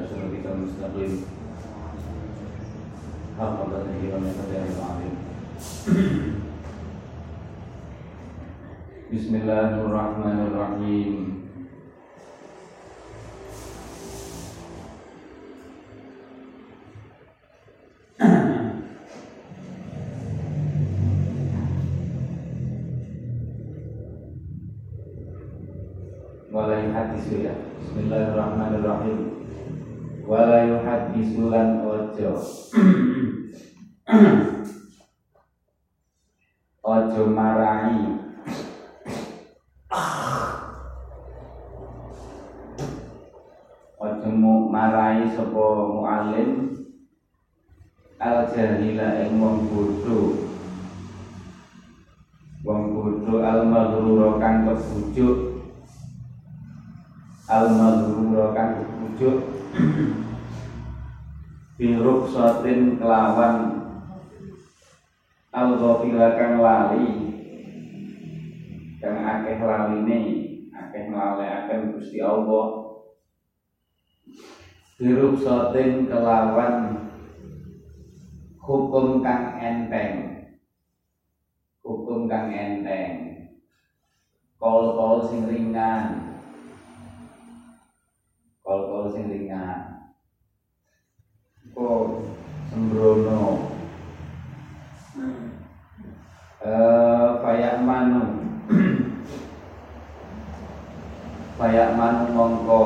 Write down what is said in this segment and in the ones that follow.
والهادي إلى صراطك المستقيم حق قدره ومقداره العظيم Bismillahirrahmanirrahim Wala Ojo marahi Ojo mu marahi sapa mualim al jahila ing wong bodho. Wong bodho al maghrura kang kebujuk. Al maghrura kang kebujuk. Biruk sotin kelawan al kang lali. Kang akeh laline akeh nglalekaken Gusti Allah. Biruk sotin kelawan hukum kang enteng. Hukum kang enteng. Kol-kol sing ringan. Kol-kol sing ringan. Kok sembrono eh payak manu. Payak manu mongko.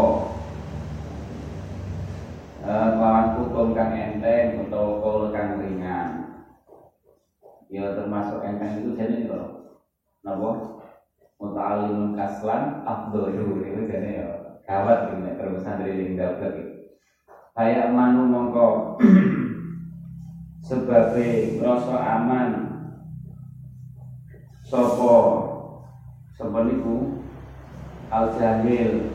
Eh lawan hukum kang enteng utawa kol kang ringan. Ya termasuk enteng itu jadi loh napa? Muta'allimun kaslan afdalu itu jadi ya. Kawat ini ning dapat gitu kayak manu mongko sebabe rasa aman. Sapa niku? Al jahil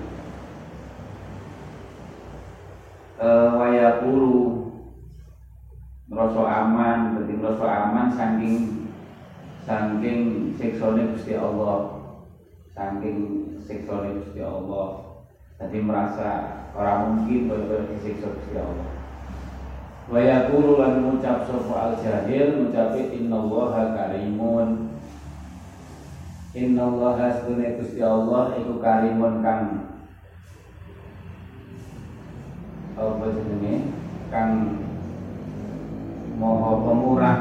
eh wayakulu ngerasa aman berarti ngerasa aman saking saking siksane Gusti Allah. Saking siksane Gusti Allah. Jadi merasa orang mungkin benar disiksa Gusti Allah wa yaqulu lan ngucap sapa al jahil ngucape innallaha karimun. Innallaha sunne Gusti Allah iku karimun kang apa jenenge? Kang moho pemurah.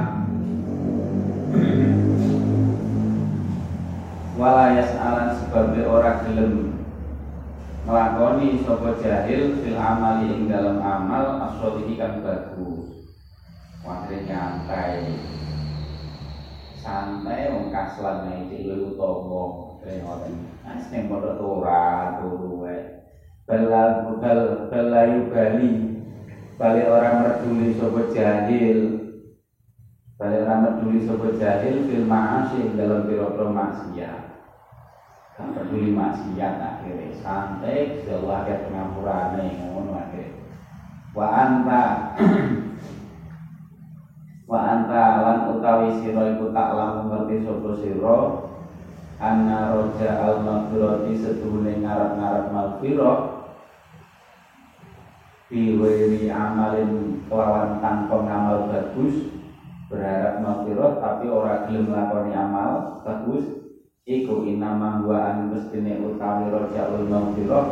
Walayas alan sebagai orang gelem nglakoni sapa jahil fil amali ing dalam amal asolihi kan bagus. Wakil nyantai. Santai wong kaslan nek iki kaya ngoten. Nah sing padha ora turu wae bala bal balayu bali. Bali orang merduli sapa jahil. Bali orang merduli sapa jahil fil ma'asi dalam pira-pira maksiat peduli maksiat akhirnya santai Allah ya pengapurane ngono akhirnya. Wa anta wa anta lan utawi sira iku tak lamu ngerti sapa sira anna roja al maghfirati setuhune ngarep-ngarep maghfirah biwiri amalin kelawan tanpa ngamal bagus berharap maghfirah tapi orang gelem lakoni amal bagus iku inama wa an mestine utawi rojaul maghfirah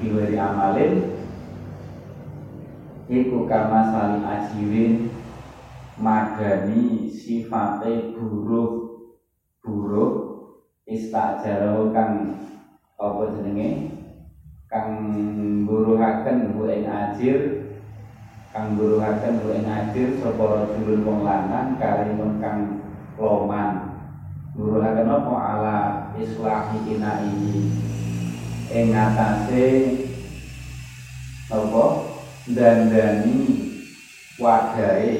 biwiri amalin. Iku kama sali ajirin magani sifate buruk buruk istajaro kang apa jenenge? Kang buruhaken bu ing ajir kang buruhaken bu ing ajir sapa rajulun wong lanang karimun kang loman nuruhaken apa? Ala islahi ina ini. Ing atase apa? Dandani wadahe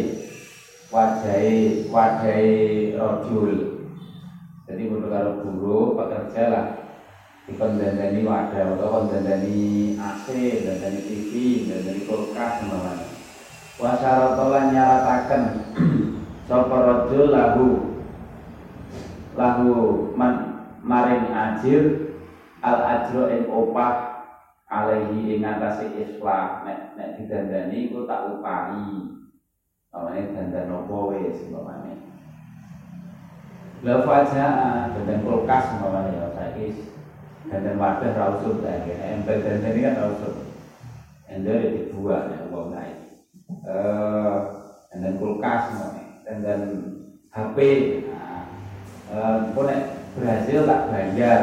wadahe wadahe rajul jadi kudu karo guru pekerja lah. Dikon dandani wadah atau kon dandani AC, dandani TV, dandani kulkas semuanya wasyarotolan nyarataken sapa rajul lahu lahu man maring ajir al ajro ing opah alaihi ing atase islah nek nek didandani iku tak upahi pamane dandan opo wis pamane la fajaa dandan kulkas pamane ya saiki dandan wadah ra usut lagi embel dandan ini kan ra usut ender dibuat ya wong naik eh dandan kulkas pamane dandan HP Engko nek berhasil tak bayar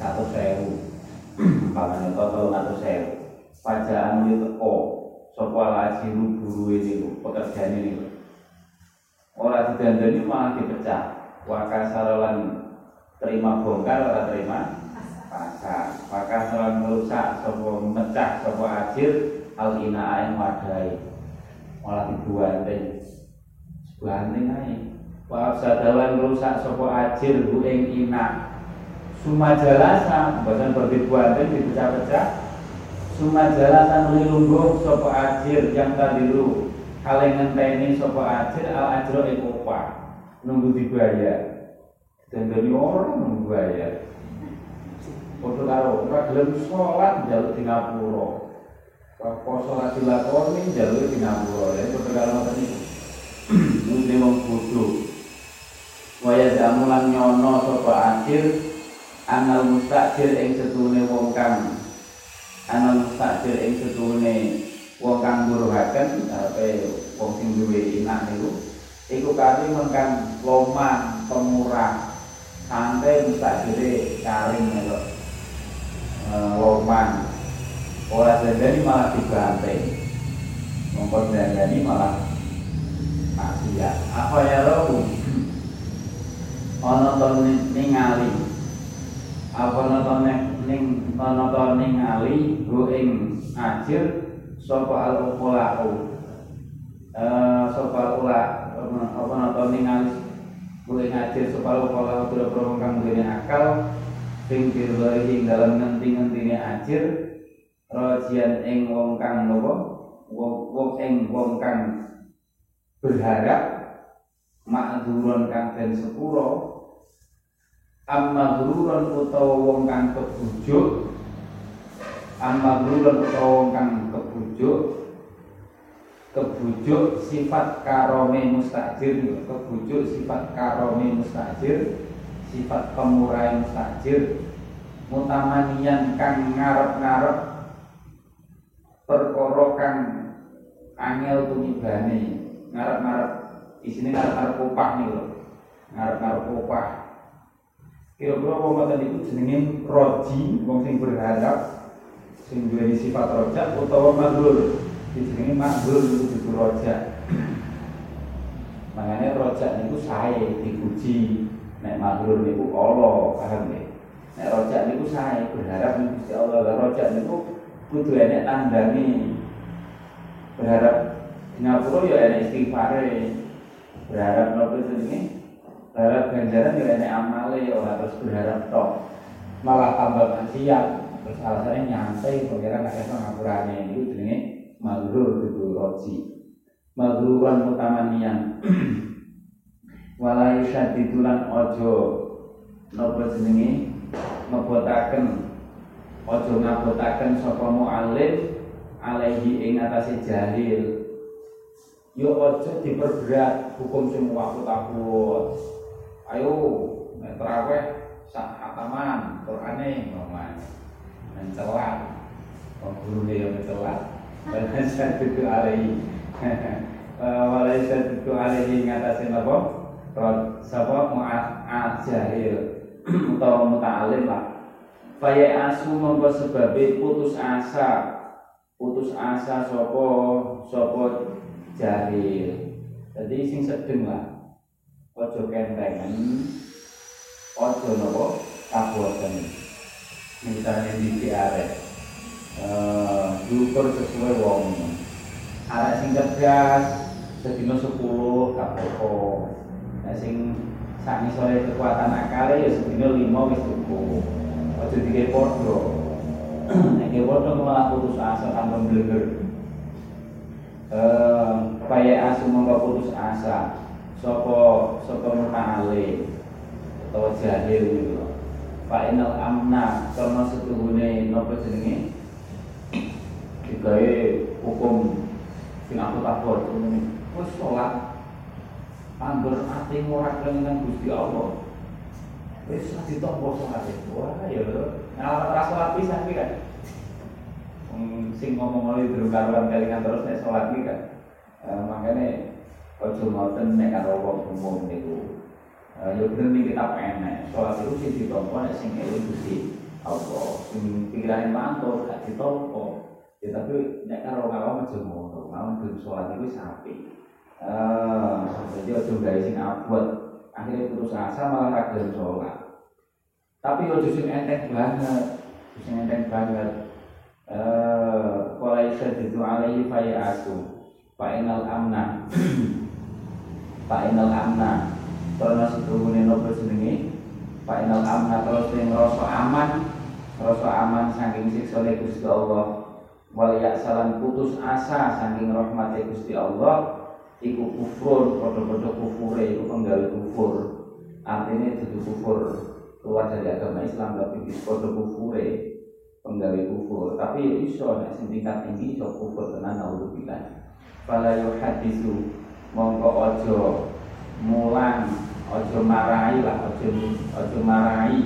satu sewu. Pamane total satu sewu. Pajaan itu teko sapa laji guru ini pekerjaan ini. Ora didandani malah dipecah. Waka sarolan terima bongkar ora terima pasar. Maka sarolan merusak sapa mecah sapa ajir al inaan wadai. Malah dibuanting. Buanting ae. Wa sadawan rusak sapa ajir bu ing ina. Sumajalasa, bahkan berdibuatin dipecah-pecah. Sumajalasa nulungguh sapa ajir yang tadiru. Kale ngenteni sapa ajir al ajro ing upah. Nunggu dibayar. Dandani orang nunggu bayar. Foto karo ora gelem salat njaluk di ngapura. Poso ra dilakoni njaluk di ngapura. Ya foto karo iki. Nunggu wong bodho waya damulan nyono sapa akhir anal mustakjir ing setune wong kang anal mustakjir ing setune wong kang buruhaken ape wong sing duwe inak niku iku kali mengkang loman pemurah santai mustakjire karing melok e, loman ora dandani malah dibanting. Mongkon dandani malah maksiat apa ya roh ana to ningali apa to ning ana to ningali go ing ajir sapa al uqalau eh sapa ula apa to ningali go ing ajir sapa al uqalau pira-pira kang duwe akal sing dirwahi dalam ngenti-ngentine ajir rajian ing wong kang napa wong ing wong kang berharap makduron kang den sepuro amma gururan utawa wong kang kebujuk amma gururan utawa wong kang kebujuk kebujuk sifat karome mustajir kebujuk sifat karome mustajir sifat pemurah mustajir mutamanian kang ngarep-ngarep perkara kang angel tumibane ngarep-ngarep isine ngarep-ngarep upah nih lho. Ngarep-ngarep upah kira-kira wong ngoten niku jenenge roji wong sing berharap sing duweni sifat rojak utawa magrur dijenengi magrur itu rojak makanya rojak niku saya dipuji nek magrur niku Allah paham ya nek rojak niku saya berharap nih Gusti Allah. Lah rojak niku kudu enek tandani berharap ngapura ya enek istighfare. Berharap nopo jenenge berharap ganjaran ya enek amale ya ora terus berharap tok malah tambah maksiat terus alasannya nyantai pengiran nak esok ngapurane itu jenenge magrur itu roji. Magruran utamanian walai syaditulan ojo. Nopo jenenge? Ngebotaken. Ojo ngabotaken sapa mu'alim alaihi ing atase jahil. Yo ojo diperberat hukum sing waktu takut ayo nek terawih sak hataman Qur'ane ngomong. Mencelat wong gurune yo mencelat dan syaddu alaihi walai syaddu alaihi ngatasin apa sapa? Mu'at jahil. Utawa muta'alim lah Faya asu mongko sebabe putus asa. Putus asa sopo sopo jahil. Jadi sing sedeng lah ojo kentengan ojo nopo kabuatan. Misalnya di diare uh, sesuai wong. Arek sing cerdas sedino sepuluh kapoko nah sing saat sore kekuatan akal ya sedino lima wis cukup. Ojo dike podo nek podo malah putus asa tanpa blenger eh kaya asu mongko putus asa sapa sapa muta'alim atau jahil gitu Pak Inal Amna karena setuhune nopo jenenge? Digawe hukum sing aku takut wis sholat anggur ati ora kelingan Gusti Allah. Wis ditompo sholat. Wah ya ngalamat ra sholat pisan kan sing ngomong oleh durung karuan kelingan terus nek sholat iki kan makanya ojo ngoten nek karo wong umum niku. Ya bener nih kita penek sholat itu sih ditompo nek sing eling Gusti Allah. Sing pikirane mantul gak ditompo ya tapi nek karo awam aja ngono. Awam gelem sholat itu sapi eh jadi aja gawe sing abot. Akhirnya putus asa malah ra gelem sholat. Tapi ojo sing enteng banget. Sing enteng banget. Eh qala itu alaihi fa asu fa inal amna fa inal amna. Karena setuhune nopo jenenge? Fa inal amna terus sing ngrasa aman ngrasa aman saking siksa Gusti Allah. Wal salam putus asa saking rahmate Gusti Allah iku kufur padha-padha kufure iku penggawe kufur. Artinya itu kufur. Keluar dari agama Islam tapi padha kufure penggawe kufur. Tapi ya iso nek sing tingkat tinggi iso kufur tenan naudzubillah. Fala yuhaditsu mongko aja mulang aja marahi lah aja aja marahi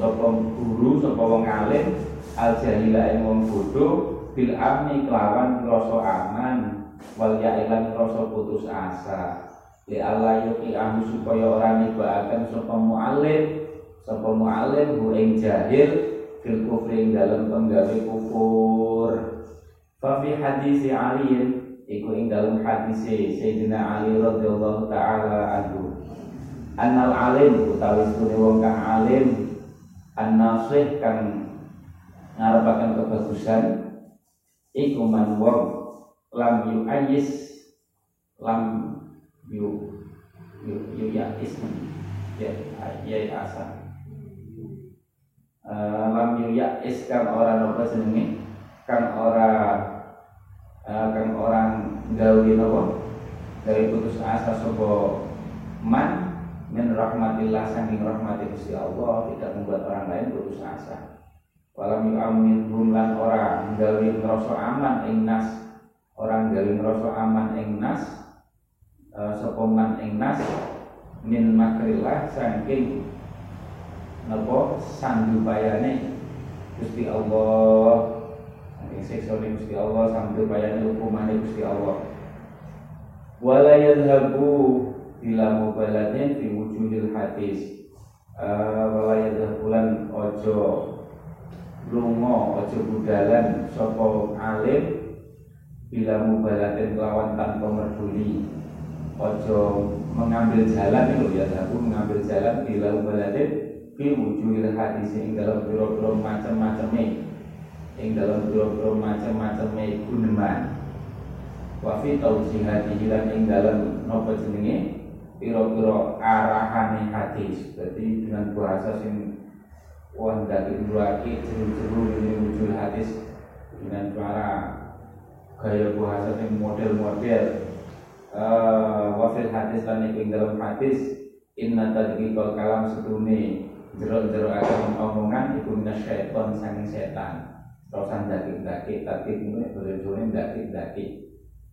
sapa guru sapa wong alim al jahila ing wong bil amni kelawan rasa aman wal ya'ilan rasa putus asa. Li Allah yuki ahu supaya orang nibaaken sapa mu'alim sapa mu'alim hu ing jahil fil kufri ing dalam penggawe kufur. Fa fi hadis Ali iku ing dalam hadis Sayyidina Ali radhiyallahu taala anhu. Annal alim utawi stune wong kang alim an-nasih kang ngarepaken kebagusan iku man wong lam yu ayis lam yu yu yu ya isman ya ya asa. Uh, lam yu ya is kan orang nopo senenge kan orang uh, kan orang gawe nopo dari putus asa sobo man min rahmatillah saking rahmati Gusti Allah tidak membuat orang lain putus asa. Walam yu'amin rumlan orang gawe ngerasa aman ing nas. Orang gawe ngerasa aman ing nas uh, sopoman ing nas min makrillah saking napa? Sandupayane Gusti Allah saking seksone Gusti Allah sandupayane hukumane Gusti Allah. Wala yadhabu bila mubalatin fi wujudil hadis. Uh, wala yadhabulan ojo lunga aja budalan sapa alim bila mubalatin kelawan tanpa merduli. Ojo mengambil jalan itu ya aku mengambil jalan bila mubalatin fi wujuhil hadis ing dalam biro-biro macam-macamnya ing dalam biro-biro macam-macamnya guneman. Wa fi tausihati lan ing dalam nopo jenenge? Piro-piro arahane hadis. Berarti dengan bahasa sing wah dari lagi jeru-jeru ini muncul hadis dengan cara gaya bahasa sing model-model. Uh, wafil hadis lan dalam hadis inna tadqiqal kalam sedune jero-jero akan omongan iku minas syaitan sanging setan terus daki-daki tapi ini boleh-boleh daki-daki.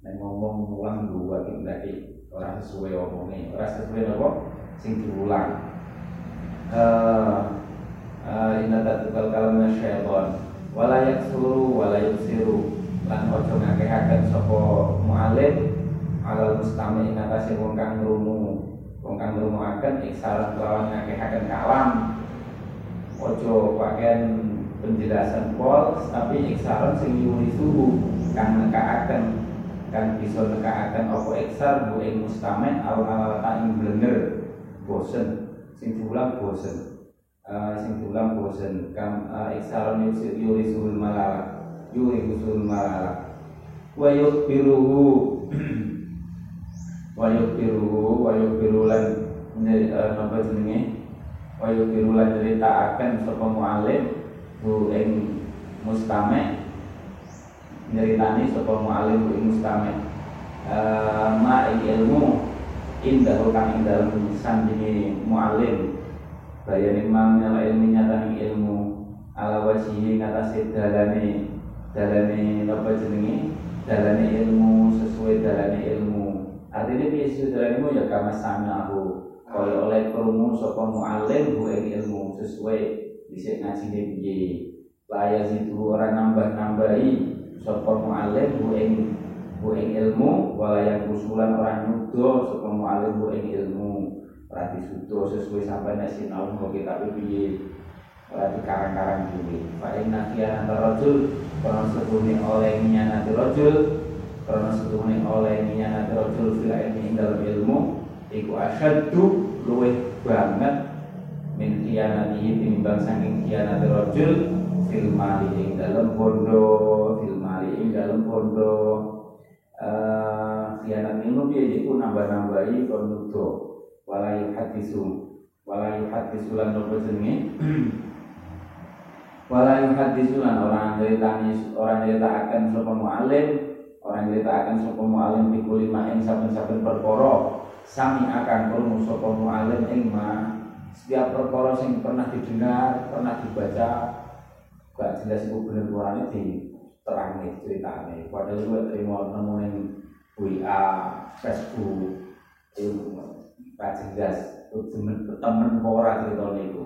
Dan ngomong ulang dua daki orang sesuai omongnya. Orang sesuai apa? Sing diulang. Uh, uh, inna tatukal kalam syaitan. Wala yaksuru wala yusiru lan ojo ngakehaken sapa mualim alal mustami ing atase wong kang ngrungu. Wong kang ngrungoaken iksaran kelawan ngakehaken kalam. Ojo pakaian penjelasan pol tapi iksaran sing yuri suhu. Kang nekaaken kan bisa nekaaken apa eksar bu ing mustamen al malalata ing blenger bosen sing diulang bosen uh, sing diulang bosen uh, eksaron yuri suhul malala yuri suhul malala wa yukbiruhu wa yukbiruhu wa yukbirulan napa jenenge wa yukbirulan nyritakaken sapa mualim bu ing mustame nyeritani sapa mualim ing mustame uh, ma ilmu indah kang ing dalem sandinge mualim bayani mang nyala ilmu nyatani ilmu ala wajihi ngatasi dalane dalane apa jenenge? Dalane ilmu sesuai dalane ilmu. Artinya sesuai dalane ilmu? Ya kama sami aku kaya oleh krungu sapa mualim bu ing ilmu sesuai bisa ngajine piye? Layas itu orang nambah-nambahi sapa mualim bu ing bu ing ilmu walayan usulan orang nyudo sapa mualim bu ing ilmu. Ora disudo sesuai sampai nek sinau mau kita piye? Ora dikarang-karang dhewe. Fa inna khiyana rajul karena setune oleh nanti rajul karena setune oleh rajul fil ilmi ing dalam ilmu iku asyaddu luwih banget min khiyanatihi tinimbang saking khiyanati rajul fil mali ing dalam bondo fil mali ing dalam bondo uh, khianat ilmu piye iku? Nambah-nambahi kon nudo wala yuhadisu wala yuhadisu lan nopo jenenge? Wala yuhadisu lan orang ceritani orang akan sapa mualim orang akan sapa mualim pikul lima ing saben-saben perkara sami akan krungu sapa mualim ing ma setiap perkara sing pernah didengar pernah dibaca gak jelas itu bener kurangnya di terang nih ceritanya padahal gue terima nemu ning WA Facebook itu gak jelas itu temen ora ceritanya itu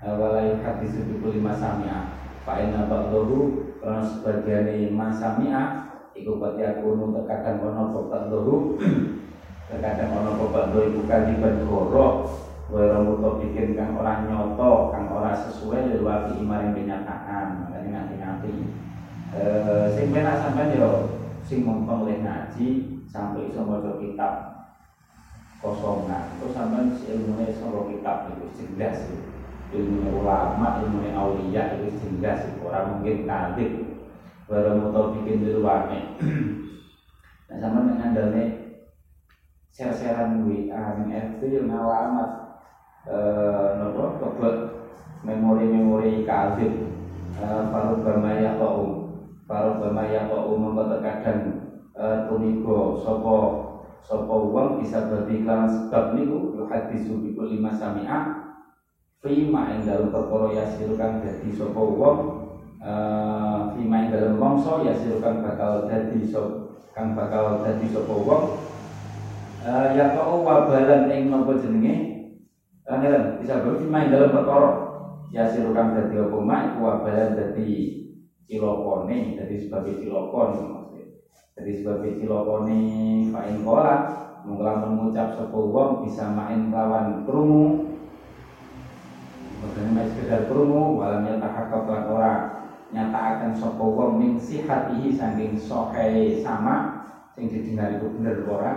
walai hati suci lima samia. Fa'in apa dohu Karena sebagian masamia Iku pati aku nu terkadang ono kopak dohu Terkadang ono kopak dohu Iku kaliban goro Muto bikin kang orang nyoto Kang orang sesuai Lewati iman yang kenyataan. Makanya nanti-nanti eh, Sing sampai yo Sing montong oleh ngaji Sampai iso moco kitab Kosongan. Terus sampai ilmunya iso kitab Itu jelas ilmu ulama, ilmu aulia itu jelas orang mungkin baru mau bikin di luarnya nah sama dengan dalne share-sharean WA yang FB yang alamat nopo? Kebet memori-memori kadip Faru Bamaya Kau Faru Bamaya Kau membuat terkadang tunigo sopo sopo uang bisa berarti karena sebab niku yuhadisu bikul lima sami'ah Fima yang dalam perkara yasirukan dadi sapa wong uh, Fima yang dalam mongso yasirukan bakal dadi sop kang bakal dadi sapa wong. Uh, ya kau wabalan ing napa jenenge Kangen bisa berarti yang dalam perkara? Yasirukan dadi apa mak iku wabalan dadi cilokone sebagai cilokon jadi sebagai cilokone fa'in kola mengelamun mengucap wong bisa main lawan krungu. Makanya masih sekedar promo, walamnya tak hakap orang nyatakan sapa wong min sihatihi saking sohe sama sing didengar itu bener ora?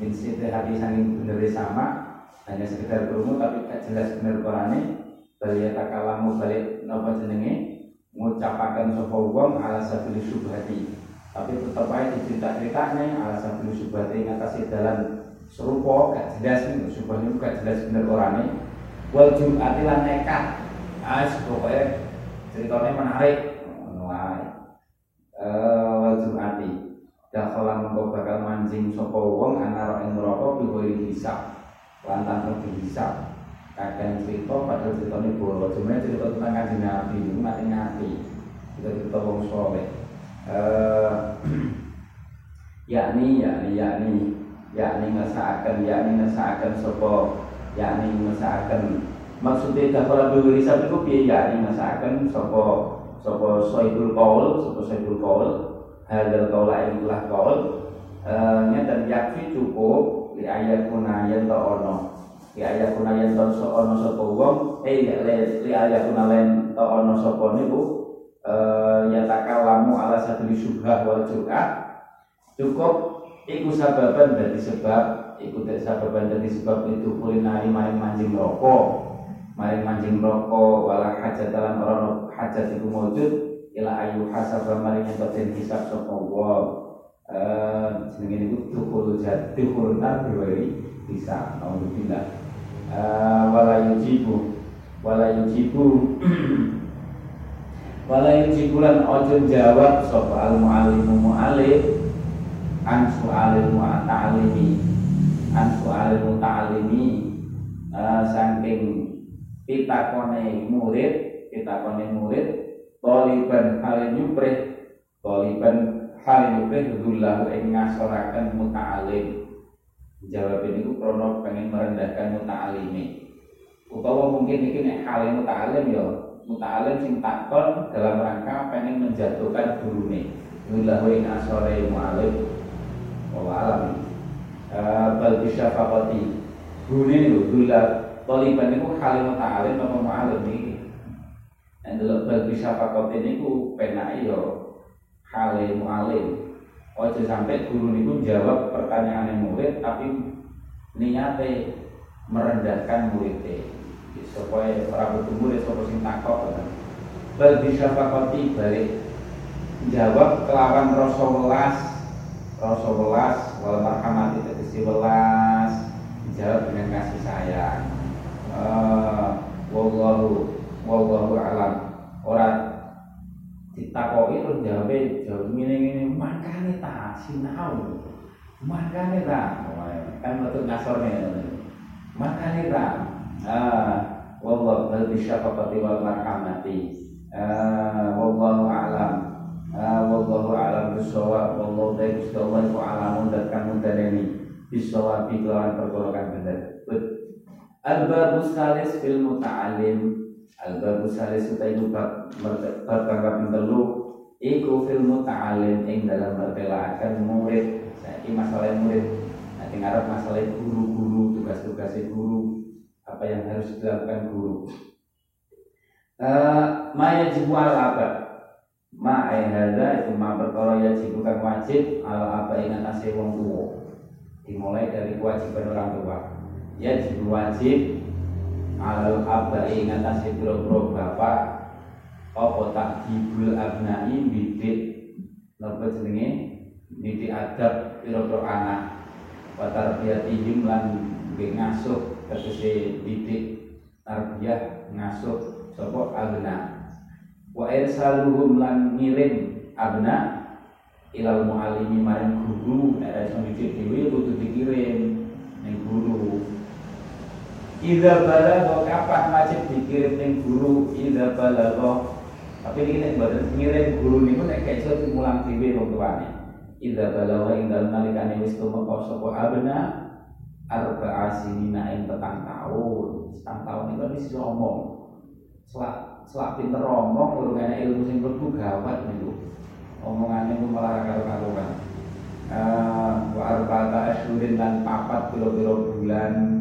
Min sihati saking bener sama hanya sekedar krungu tapi gak jelas bener orane balik takalamu balik napa jenenge? Ngucapaken sapa wong ala sabili syubhati. Tapi tetap aja dicerita-ceritanya ala sabili syubhati ngatasi dalan serupa gak jelas nih syubhane gak jelas bener orane wal jum'ati lan nekat. Ah pokoknya ceritanya menarik. Eh, wal jumati. Dakhala mengko bakal mancing sapa wong ana ing neraka biwiri hisab lan tanpa dihisab kadang cerita padahal ceritanya bola cuma cerita tentang kanjeng Nabi itu mati ngati kita cerita wong soleh. Uh, yakni yakni yakni yakni ngesaaken yakni ngesaaken sapa? Yakni ngesaaken maksudnya dakhala biwiri hisab itu piye? Yakni ngesaaken sapa? Sapa Soibul Qaul sapa Soibul Qaul. Hadal qaula inilah qaul. Nya dan yakfi cukup di ayat kunayan to ono. Di ayat kunayan to so ono sapa wong? Eh li ayat kunayan to ono sapa niku? Ya takalamu ala sabili syubhah wal jur'ah. Cukup iku sababan dari sebab iku sababan dari sebab itu kulinari maring mancing rokok. Maring mancing rokok wala hajat dalam orang hajat itu mewujud ila ayu hasab maring yang hisab sapa wa eh jenenge niku dukhul jad dukhul nar biwari bisa naudzubillah eh wala yujibu wala yujibu wala yujibu lan ojo jawab sapa al muallimu muallim an su'alil mu'alimi an su'alil mu'alimi uh, saking pitakone murid pitakone murid toliban hal nyuprih toliban hal nyuprih dullahu ing ngasoraken muta'alim. Jawab ini ku krono pengen merendahkan muta'alimi. Utawa mungkin ini nek hal muta'alim ya muta'alim sing dalam rangka pengen menjatuhkan gurune. Dullahu ing asore mu'alim. Wa alam. Uh, bal bisyafaqati gurune lho dullahu Taliban itu halim ta'alim apa mu'alim ini Yang dalam bagi syafakot ini ku penai yo halim mu'alim Ojo sampai guru itu jawab pertanyaan murid tapi niatnya merendahkan muridnya. Supaya para betul murid supaya sing takut bagi syafakoti balik. Jawab kelawan rasa welas. Rasa welas wal marhamati tegesi welas. Jawab dengan kasih sayang. Uh, wallahu wallahu alam. Ora ditakoi terus jawab jawab ngene ngene makane ta sinau makane ta kan betul ngasornya makane ta ah wallahu bal bisyafaqati wal marhamati ah wallahu alam. Ah wallahu alam bisawab. Wallahu Gusti Allah ku alamun dan kamu dan ini. Bisawab kelawan perkara kang bener Al-babu salis fil muta'alim Al-babu salis utai bab bab kang telu iku fil muta'alim ing dalam mertelakan murid. Saiki masalah murid. Nanti ngarep masalah guru-guru tugas-tugas guru apa yang harus dilakukan guru. Uh, jibu ala apa? Ma ayhada itu ma perkara ya jibu kang wajib ala apa ingat asih wong dimulai dari kewajiban orang tua. Ya wajib alal abai ngatasi bro-bro bapak. Apa tak dibul abnai bidik napa jenenge? Didik adab pira-pira anak. Wa tarbiyatihim lan ngasuh tegese didik tarbiyah ngasuh sapa abna. Wa irsaluhum lan ngirim abna ilal muallimi maring guru. Nek iso didik dhewe kudu dikirim ning guru Ida balago kapan wajib dikirim ning guru? Ida balago tapi ini nek mboten ngirim guru niku nek iso mulang dhewe wong tuane. Balago ing dalem nalikane wis tumeka sapa abna? Arba asinina ing petang tahun. Petang tahun itu wis omong selak selak pinter omong urung enak ilmu sing mlebu gawat niku. Omongane ku malah karo-karuan uh, wa arba'ata asyurin dan papat piro-piro bulan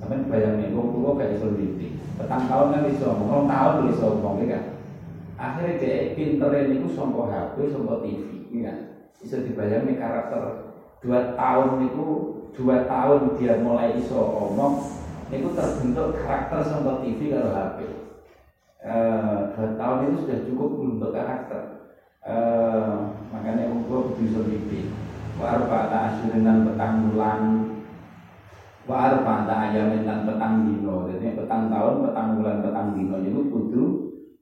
Sampai bayangin, wong tua kayak iso didik. Petang tahun kan iso ngomong, tahun iso ngomong ya kan. akhirnya dia pinter ini songko HP songko TV ya bisa dibayangin karakter dua tahun itu dua tahun dia mulai iso omong itu terbentuk karakter songko TV kalau HP eh, dua tahun itu sudah cukup membentuk karakter. Eh, makanya umur bisa mimpi warba asyurinan petang bulan wa arba'ata ayamin lan petang dino. Jadi petang tahun petang bulan petang dino. Itu kudu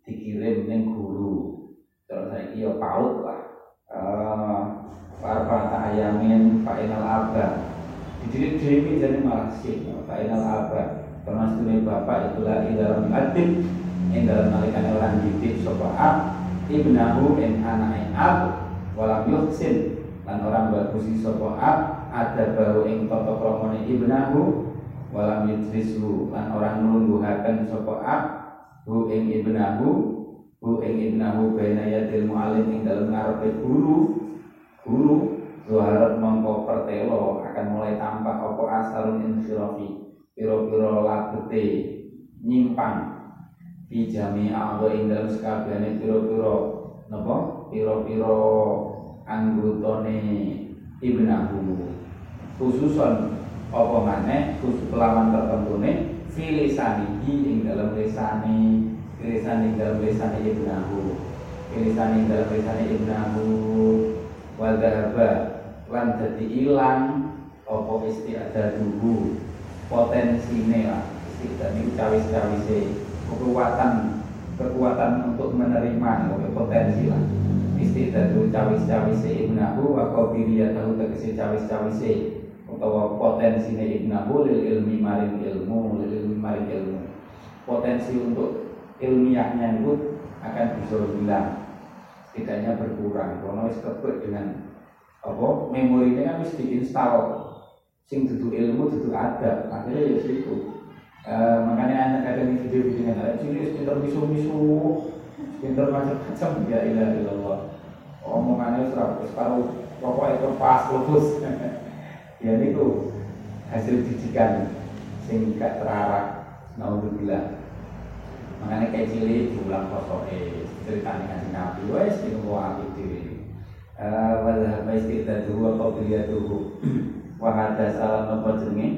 dikirim ning guru. Terus saya yo paut lah. Uh, wa arba'ata ayamin fa'inal abad. Dididik dewi jadi malah sih fa'inal abad. Termasuk bapak itulah dalam adib yang dalam nalikan orang didik sopa ibnahu in anai ab walam yuhsin. Dan orang bagusi sopa ada baru ing toto kromone ibnahu walam yudrisu lan orang nulungguhaken sapa ab hu ing ibnahu hu ing ibnahu baina yadil mualim ing dalem ngarepe guru guru Zuharat mongko pertelo akan mulai tampak apa asarun insirafi piro-piro labete nyimpang fi jami a'dha ing dalem sekabehane piro-piro napa? Piro-piro anggotane ibnahu khususon apa maneh khusus kelawan tertentu nih filisanihi ing dalam lisani lisani ing dalam lisani ibnahu lisani ing dalam lisani ibnahu wa dhahaba lan dadi ilang apa istiadaduhu potensine lah istiadat itu cawis-cawise kekuatan kekuatan untuk menerima nih potensi lah. Istidadu cawis-cawise ibnahu wa qabiliyatahu tegese cawis-cawise utawa potensi ibnahu lil ilmi maring ilmu lil ilmi maring ilmu. Potensi untuk ilmiahnya itu akan bisa hilang. Setidaknya berkurang. Karena wis kebet dengan apa memori ini kan wis diinstal sing duduk ilmu duduk ada akhirnya ya situ e, makanya anak kadang video-video yang ada sini pinter misu-misu. Pinter macam-macam. Ya ilah ilallah omongannya serapus kalau pokoknya itu pas lupus ya niku hasil didikan sing gak terarak naudzubillah. Makanya kayak cili diulang kosoke ceritanya ngaji nabi. Wes itu mau api diri wala baik kita dulu apa beliau dulu wahada salam apa jenenge?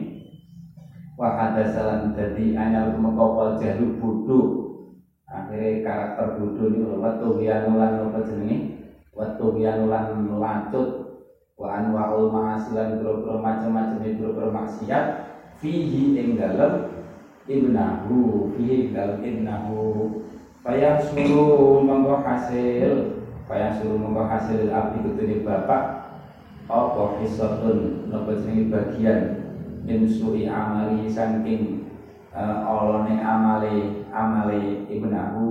Wahada salam jadi anyar mengkopal jalur bodoh akhirnya karakter bodoh ini waktu bianulan apa jenenge? Waktu bianulan lancut wa anwaul ma'asilan biro-biro macam-macam biro-biro maksiat fihi ing dalem ibnahu fihi dalem ibnahu. Faya suruh monggo hasil Faya suruh monggo hasil abdi kutuni bapak Apa hisotun Nopo jenengi bagian Min suri amali saking uh, Olone amale Amale ibnahu.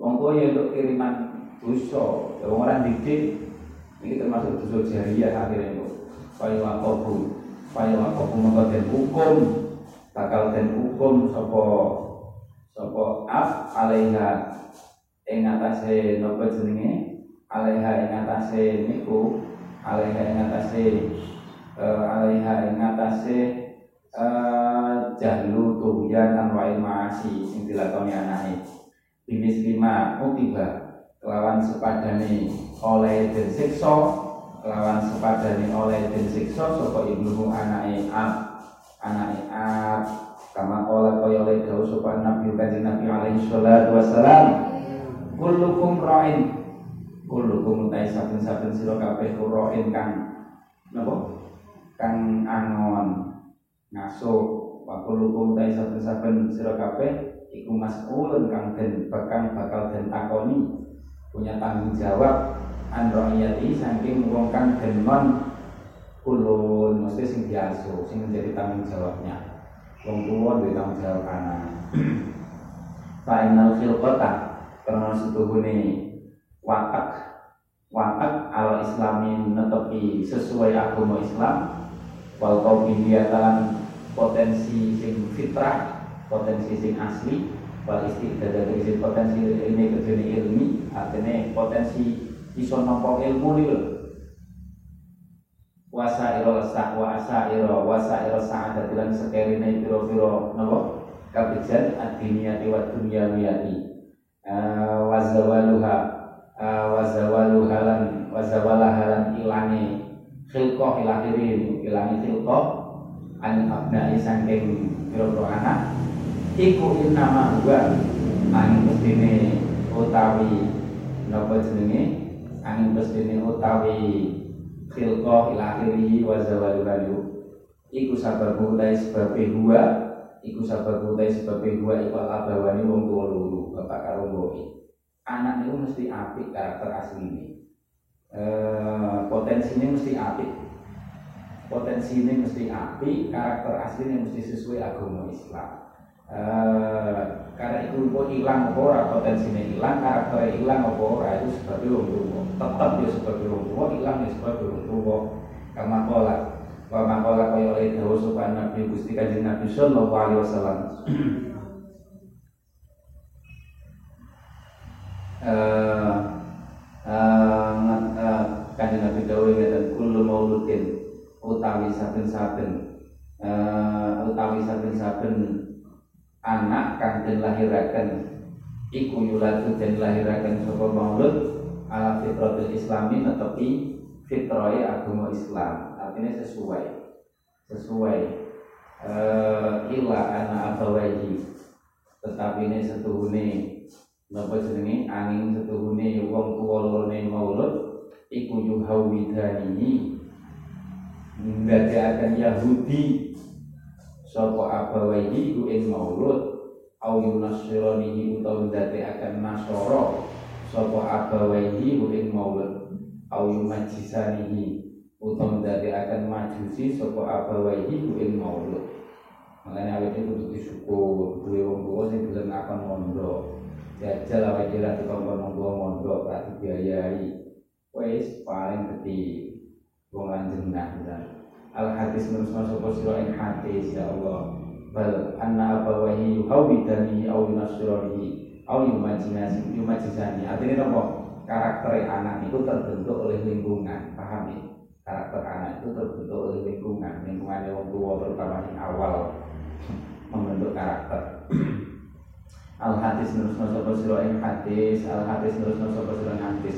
Monggo ya untuk kiriman dosa. Orang didik ini termasuk dosa jariah akhirnya itu Faya wakobu Faya wakobu maka dan hukum Bakal dan hukum Sopo Sopo af alaiha Ing atase Nopo jenenge? Alaiha ing atase niku Alaiha ing atase uh, Alaiha ing atase uh, Jahlu tuhyan Anwa'il ma'asi Sing dilakoni anake. Bimis lima Utiba Kelawan sepadane oleh den siksa lawan sepadane oleh den siksa sapa ibnu anake ab anake ab kama kala kaya oleh dawuh sapa nabi kanjeng nabi alaihi salatu wassalam. Kullukum ra'in. Kullukum utai saben-saben sira kabeh ra'in kang napa? Kang angon ngasuh wa kullukum utai saben-saben sira kabeh iku mas'ulun kang den bakal bakal punya tanggung jawab an ro'iyati saking wong kang demen kulun mesti sing diasuh sing menjadi tanggung jawabnya. Wong tuwa duwe tanggung jawab anak Final kota karena setuhune watak watak al islami netepi sesuai agama Islam wal qabiliyatan potensi sing fitrah potensi sing asli wal istiqdadah dari potensi ini kerjane ilmi artinya potensi iso nampa ilmu nih wasa iro sak wasa iro wasa iro sa'adat lan sekerine piro piro nopo kabijan ad-diniyati wa dunyawiyati uh, wazawaluha uh, wazawaluha lan wazawalaha lan ilangi khilqah ilahirin khilqah an abnai saking pira anak iku innama huwa angin mestine utawi napa jenenge? Angin mestine utawi khilqah ilahiri wa zawaluhu iku sababu utai sebab huwa iku sababu utai sebab huwa iku abawani wong tuwa loro bapak karo anak itu mesti apik karakter asline. Eh potensinya mesti apik. Potensi ini mesti api, karakter aslinya mesti sesuai agama Islam. Uh, karena itu kok hilang apa ora? Potensinya hilang karakternya hilang apa ora? Itu wong tua tetap dia wong tua hilang dia sebagai wong tua kama kola wa makola kaya oleh supaya Nabi Gusti Kanjeng Nabi sallallahu alaihi wasallam. Eh uh, Kanjeng Nabi dawuh ngeten utawi saben-saben. Utawi saben-saben anak kang den lahiraken iku yuladu den lahiraken sapa maulud ala fitratul islami netepi fitrahe agama Islam. Artinya sesuai. Sesuai. Uh, ila ana abawaihi. Tetapi ini setuhune napa jenenge? Angin setuhune wong tuwa lorone maulud iku yuhawidanihi. Akan Yahudi sapa abawaihi ku ing maulud au yunasiranihi utawa akan nasara. Sapa abawaihi ku ing maulud au yumajisanihi utawa akan majusi. Sapa abawaihi ku ing maulud. Makanya awake itu kudu disyukur duwe wong tuwa sing gelem akan mondok jajal awake dhewe dikongkon mondok mondok ra dibiayai. Wis paling gede wong lanjeng nah al hadis nurusna sapa sira ing hadis ya Allah. Bal anna abawahi yuhawidani au yunasirani au yumajinasi yumajisani artinya apa? Karakter anak itu terbentuk oleh lingkungan paham ya? Karakter anak itu terbentuk oleh lingkungan. Lingkungan yang tua terutama yang awal membentuk karakter. Al hadis nurusna sapa sira ing hadis al hadis nurusna sapa sira hadis.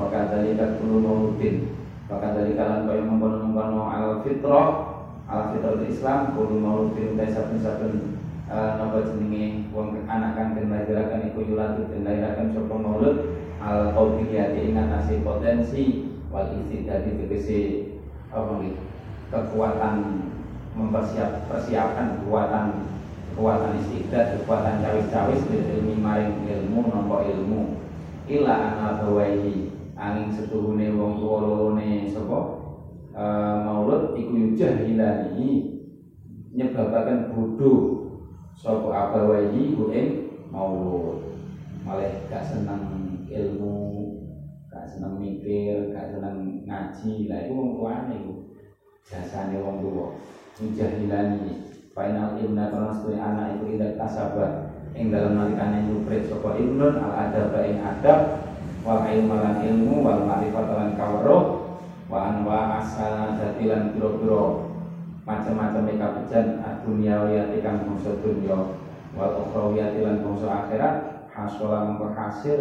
Wa kadzalika kullu maulutin Bahkan dari kalian kau mengkono-mengkono al fitrah al fitrah Islam kudu mau saben-saben uh, nopo jenenge wong anak kang den lahiraken iku yulatu den lahiraken sapa maulud. Al qaudiyati ingat nasi potensi wal istidadi tegese apa kekuatan mempersiap persiapan kekuatan kekuatan istidad kekuatan cawis-cawis ilmi maring ilmu nopo ilmu. Ila ana bawaihi angin setuhune wong tuwa lorone sapa? Uh, maulud iku yujahilani nyebabaken bodoh sapa abawahi ku ing maulud. Malah gak seneng ilmu gak seneng mikir gak seneng ngaji. Lah itu wong tuane iku jasane wong tuwa. Yujahilani final imna kana anak itu tidak tasabat. Ing dalam nalikane nyuprit sapa ibnun al adab ing adab wal ilmu lan ilmu wal ma'rifat lan kaweruh wa anwa asana datilan piro-piro macam-macam kabejan dunia wiyati kang bangsa dunya wal ukhrawiyati lan bangsa akhirat hasola menghasil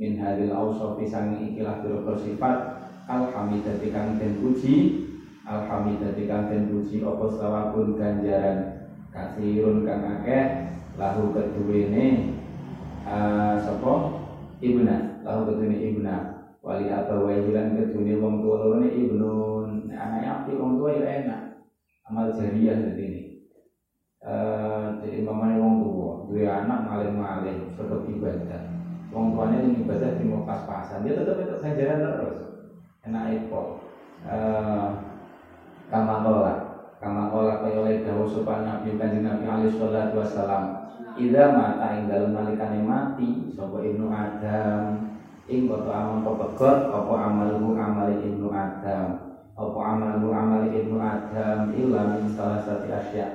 min hadil ausofi sangi ikilah piro sifat alhamidati kang den puji alhamidati kang den puji apa sawabun ganjaran kasirun kang akeh lahu keduwene uh, sapa? Ibna lahu kedune ibna wali abawai hilang kedune wong tua loro ne ibnun anaknya api wong tua ya enak. Amal jariah jadi ini. Uh, jadi mamane wong tua dua anak maling-maling seperti ibadah. Wong tuanya ini ibadah di pas-pasan dia tetap itu ganjaran terus. Enak itu uh, kama kola kama kaya oleh dawuh sopan nabi kanjeng nabi alaihi salatu wassalam Ida mata ing dalam nalikane mati sapa ibnu Adam ing kota amal pepegot apa amalmu amali ibnu Adam? Apa amalmu amali ibnu Adam? Illa min salah satu asya.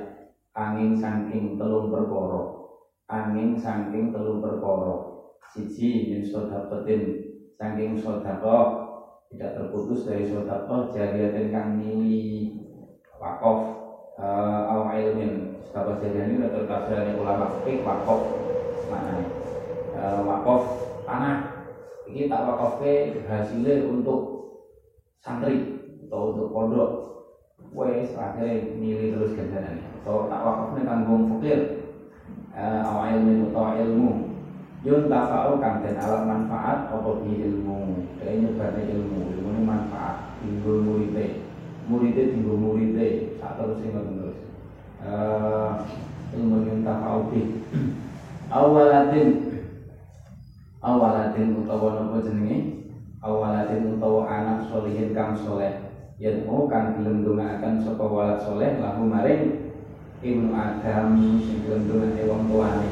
Angin saking telung perkara. Angin saking telung perkara. Siji min sodakotin. Saking sodako tidak terputus dari sodako jariatin kang nili. Wakof uh, al ilmin. Sahabat jarian ini terkasih ulama fikih wakof mana uh, wakof tanah ini tak wakafke hasilnya untuk santri atau untuk pondok. Wes akhirnya milih terus ganjaran. Atau tak wakafnya kanggung fakir. Uh, awal ilmu atau ilmu. Yun tafa'u kang den alat manfaat apa bi ilmu? Kaya nyebane ilmu ilmu ini manfaat. Tinggal muridnya. Muridnya tinggal muridnya. Saat terus ingat terus. Uh, ilmu yun tafa'u bi awalatin awalatin utawa nopo jenenge? Awalatin utawa anak solihin kang soleh. Yen mau kang dilendungaken sapa walad soleh lahu maring ibnu adam sing dilendungake wong tuane.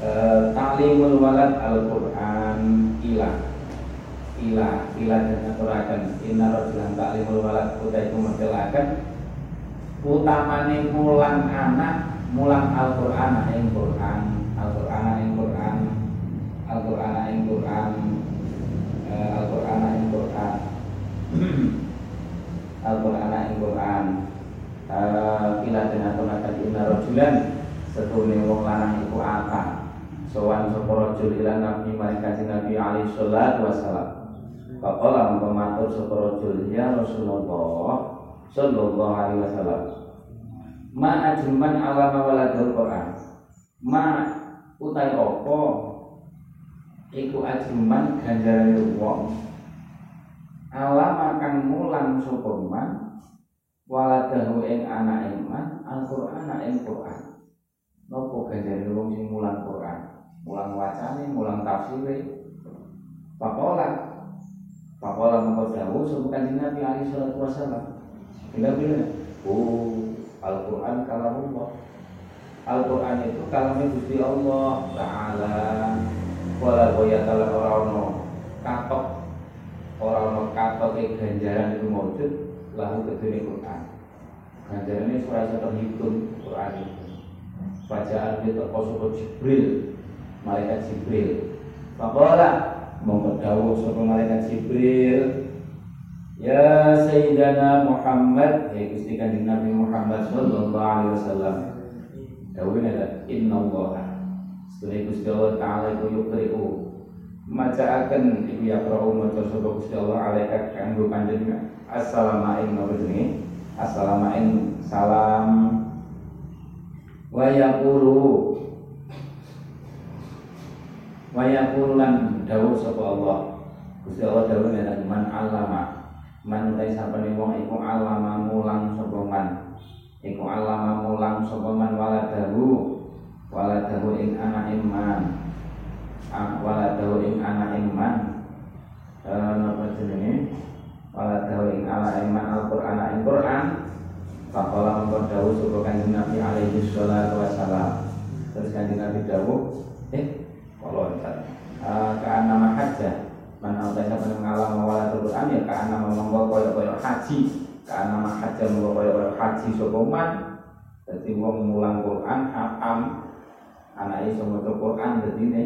E, taklimul walad al-Qur'an ila. Ila ila dan aturaken. Inna rajulan taklimul walad utai kumedelaken utamane mulang anak mulang Al-Qur'an ing Qur'an Al-Qur'an Qur'an Al-Qur'an ing Qur'an eh, Al-Qur'an ing Qur'an. Al-Qur'an ing Qur'an. Eh, kila den atunaken inna rajulan setune wong lanang iku apa? Sowan sapa rajul ila nabi kanjeng Nabi alaihi salatu wasalam Faqala mengko matur sapa rajul ya Rasulullah sallallahu alaihi wasallam ma ajman alama waladul Quran? Ma utai opo iku ajman ganjaran wong. Alama kang mulang sapa waladahu ing anak iman Al-Qur'an ing Qur'an. Nopo ganjaran wong sing mulang Qur'an? Mulang wacane mulang tafsire. Pakola Pakola mengkau dawuh sapa kanjeng Nabi alaihi salatu wasallam bila bila oh Al-Quran kalamullah. Al-Quran itu kalamnya Gusti Allah Ta'ala Wala goya tala orang katok orang katok ke ganjaran itu maujud lahu kedune Quran. Ganjaran ini surah bisa terhitung Quran itu. Bacaan itu terposo Jibril malaikat Jibril. Fakola mengkodawu sopa malaikat Jibril Ya Sayyidina Muhammad Ya Gusti Kanjeng Nabi Muhammad Sallallahu Alaihi Wasallam. Dawin ada Inna Allah Setelah Gusti Allah Ta'ala Iku yukri'u Maca akan Iku yakra'u Maca sopa Gusti Allah Alaikat Kanggu panjenengan. Assalamualaikum warahmatullahi Assalamualaikum. Salam. Wa yakulu Wa yakulu lan Dawud sopa Allah. Gusti Allah Dawud ada Man alama man utai sapane wong iku alama mulang sapa man? Iku alama mulang sapa man waladahu waladahu ing anak iman waladahu ing anak iman napa jenenge? Waladahu ing anak iman Al-Qur'an ing Qur'an. Faqala mengkon dawuh sapa kanjeng Nabi alaihi salatu wassalam. Terus kanjeng Nabi dawuh eh kalau uh, ke nama hajjah man autai sapa ngalam mawala Quran ya kana monggo kaya-kaya haji. Kana mah haji monggo kaya-kaya haji sapa man dadi wong mulang Quran hafam anake iso maca Quran dadi ne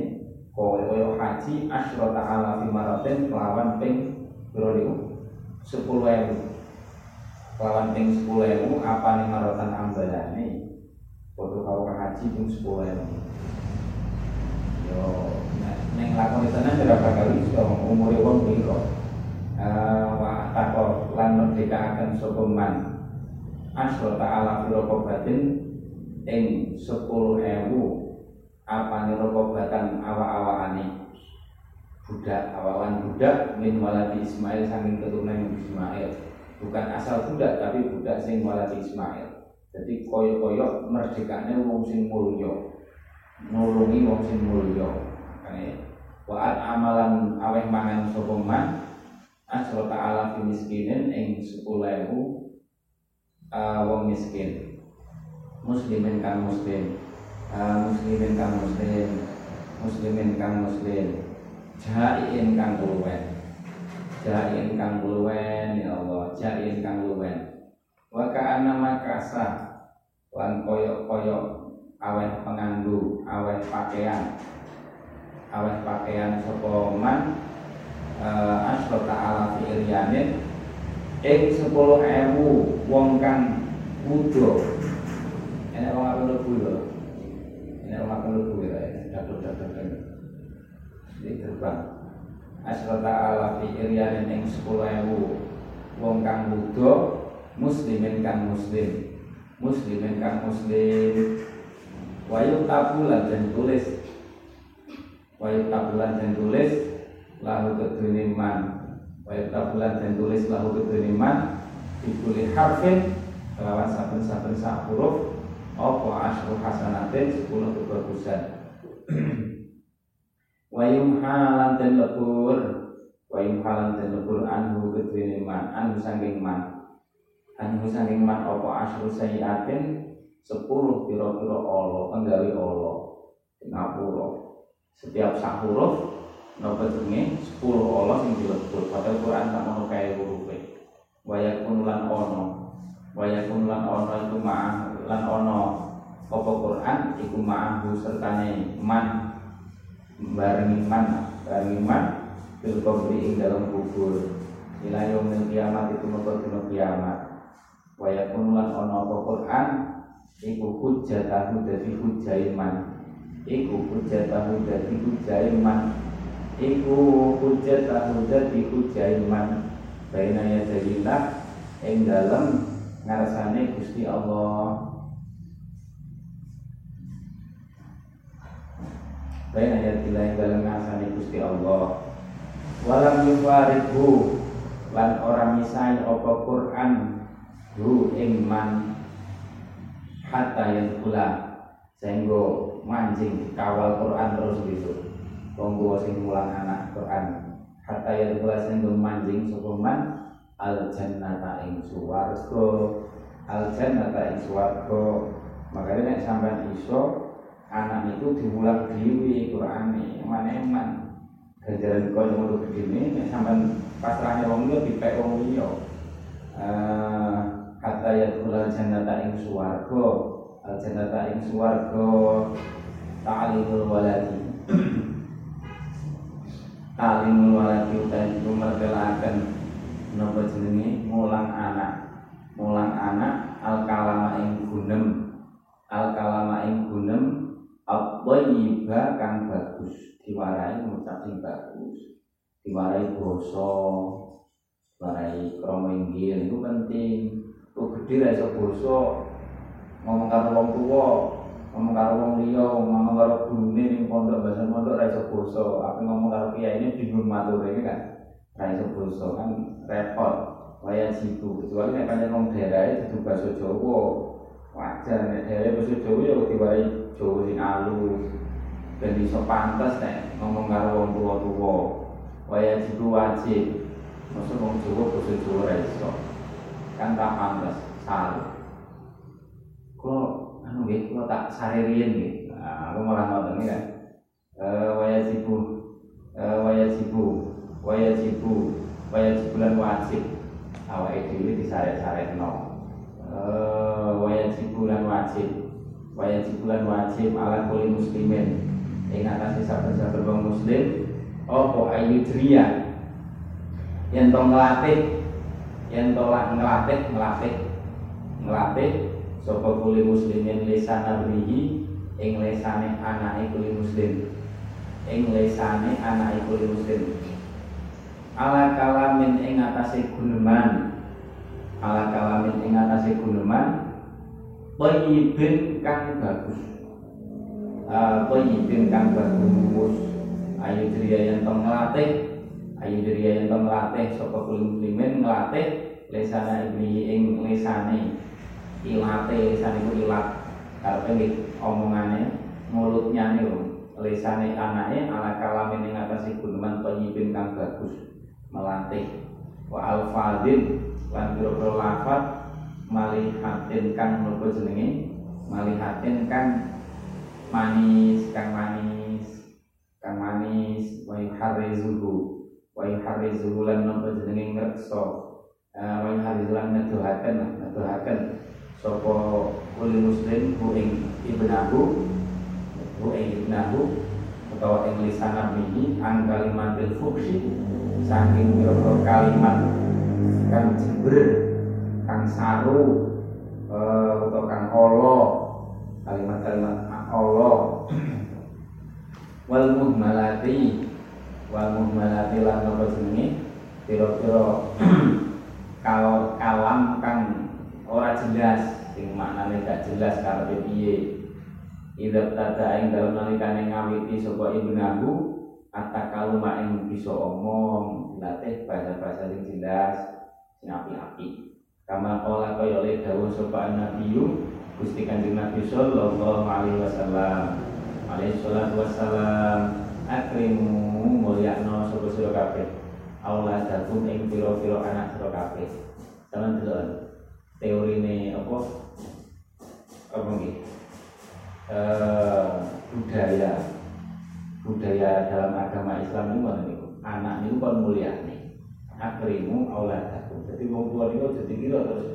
kaya-kaya haji asyrata ala fi maratin lawan ping piro niku? 10000 lawan ping 10000 apa ning maratan ambalane? Padha karo haji ping 10000 yo neng lakoni tenan berapa kali sudah umur wong piro? Wa tako lan merdeka akan sopeman asro ta'ala firoko batin sepuluh ewu apa nirokobatan awa-awaane. Budak awalan budak min waladi Ismail saking keturunan Ismail. Bukan asal budak tapi budak sing waladi Ismail. Jadi koyo-koyo merdekane wong sing mulya. Nulungi wong sing mulya. Makane Wa'at amalan aweh mangan sopoman Asro ta'ala fi miskinin Ing sepulehu uh, Wong miskin. Muslimin kang muslim Muslimin kang muslim Muslimin kang muslim Jain kang keluwen Jain kang keluwen Ya Allah Jain kang keluwen Wa ka'ana makasa Lan koyok-koyok Aweh penganggu Aweh pakaian. Awet pakaian sopoman uh, asro ta'ala fi ilyanin ing sepuluh ewu wong kang wudo. Enak wong lebu ya enak wong apa lebu ya dapur dapur kan. Gerbang. Asrata ala fi iryanin ing 10000 wong kang wudo muslimin kang muslim. Muslimin kang muslim. Wayu tabulan dan tulis. Wayu tabulan dan tulis lahu kedune man wayu tabulan dan tulis lahu kedune man dikuli harfin kelawan saben-saben sak huruf apa asyru hasanatin 10 kebagusan? Wayum halan dan lebur. Wayum halan dan lebur anhu kedune man anhu sangking man. Anhu sangking man apa asyru sayiatin? Sepuluh piro-piro Allah penggali Allah ngapura. Setiap sak huruf jenenge? Sepuluh Allah sing dilebur. Padahal Quran tak mau kae hurufe wayakun lan ono wayakun lan ono itu ma'ah lan ono apa Quran iku ma'ahu sertane man barengi man barengi man bil kubri ing dalam kubur. Ila yaumil kiamat itu maka dina kiamat. Wa yakun lan ana apa Quran iku hujjatahu dadi hujjai man iku hujjatahu dadi hujjai man iku hujjatahu dadi hujjai man baina yadillah ing dalem ngarsane Gusti Allah. Baik ayat yang dalam ngasani Gusti Allah. Walam yufarikhu Lan orang misai opo Quran Hu ingman Hatta yang pula Sehingga mancing kawal Quran terus gitu. Tunggu sing mulang anak Quran. Hatta yang pula sehingga mancing Sukuman Al jannata ing suwargo Al jannata ing suwargo Makanya nek sampai iso anak itu diulang dewi Quran ini mana eman ganjaran kau yang udah begini nek sampai pasrahnya wong liya dipek wong liya. Kata ya tulal jannata ing suwargo al jannata ing suwargo ta'limul waladi. Ta'limul waladi utai itu nopo jenenge? Mulang anak. Mulang anak al kalama ing gunem. Al kalama ing gunem At-tayyiba kang bagus. Diwarai ngucap sing bagus. Diwarai basa diwarai krama inggil itu penting. Kok gede ra iso ngomong karo wong tuwa ngomong karo wong liya ngomong karo gurune ning pondok bahasa pondok ra iso basa. Apa ngomong karo kiai ini bingung matur iki kan ra iso basa kan repot. Waya jitu. Kecuali nek pancen wong daerah itu bahasa Jawa wajar. Nek daerah bahasa Jawa ya diwarai Jawa sing alus dan iso pantes nek ngomong karo wong tuwa-tuwa. Waya jitu wajib. Maksud wong Jawa basa Jawa ra kan tak pantes salah kok anu nggih kok tak sare riyen nggih. Nah aku malah ngoten kan eh waya jibu eh waya jibu waya jibu waya jibulan wajib. Awake dhewe disarek-sarekno eh waya jibulan wajib. Wajib bulan wajib ala kuli muslimin. Ing atase saben-saben wong muslim apa ayu dria yen to nglatih yen to nglatih nglatih nglatih sapa kuli muslimin lisan abrihi ing lesane anake muslim. Ing lesane anake muslim ala kalamin ing atase guneman. Ala kalamin ing atase guneman Toyibin kang bagus. Toyibin kang bagus. Ayu jeria yang tong ngelatih. Ayu jeria yang tong ngelatih Sopo kulim muslimin ngelatih. Lesana ibni ing lesane Ilate lesane ku ilat. Karena ini omongannya Mulutnya nih Lesane anaknya ala kalamin yang atasi guneman Toyibin kang bagus Melatih. Wa alfadin Lan biro-biro lafad malihatin kang menurut jenenge? Malihatin kang manis kang manis kang manis wa yuharrizuhu wa yuharrizuhu lan nopo jenenge ngrekso wa yuharrizuhu lan ngedohaken ngedohaken sapa kuli muslim ku ing ibnahu ku ing ibnahu utawa ing lisan nabihi an kalimatil fuksi saking kalimat kang jember kang saru uh, atau kang olo kalimat-kalimat olo. Wal muhmalati wal muhmalati lan apa jenenge? Pira-pira kalau kalam kang ora jelas sing maknane gak jelas karepe piye. Idap tata ing dalam nalikane ngawiti sapa ibnahu Atta kaluma bisa omong Dilatih bahasa-bahasa sing jelas Sing api-api. Kama kola kaya oleh dawuh sapa nabiyu Gusti Kanjeng Nabi sallallahu alaihi wasallam. Alaihi salatu wassalam. Akrimu mulyakno sapa sira kabeh. Auladakum ing pira-pira anak sira kabeh. Sampeyan delok. Teorine apa? Apa nggih? Eh budaya budaya dalam agama Islam itu mana niku. Anak niku kon mulyane. Akrimu auladakum jadi wong tua niku jadi kira terus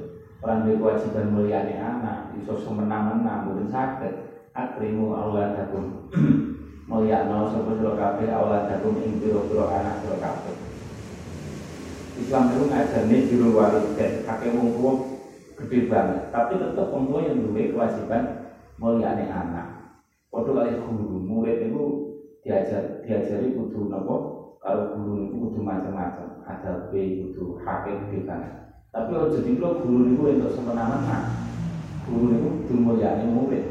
orang kewajiban mulyane anak iso semena-mena mboten saged. Akrimu auladakum mulyakno sapa sira kabeh auladakum ing pira-pira anak sira kabeh. Islam itu ngajari biru dan kakek wong tua gede banget tapi tetap wong tua yang duwe kewajiban mulyane anak. Padha kali guru murid itu diajar diajari kudu napa kalau guru itu kudu macam-macam. Ada B kudu hakik gede banget tapi kalau jadi lo guru itu untuk semena-mena guru itu kudu mulyane murid.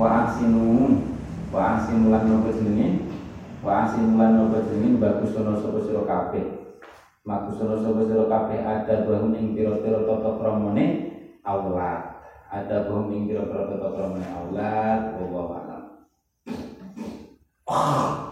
Wa asinu wa asinu lan nopo jenenge? Wa asinu lan nopo jenenge? Bagus ana sapa sira kabeh? Bagus ana sapa sira kabeh? Ada bahum ing pira-pira tata kramane? Aulad ada bahum ing pira-pira tata kramane? Aulad wallahu a'lam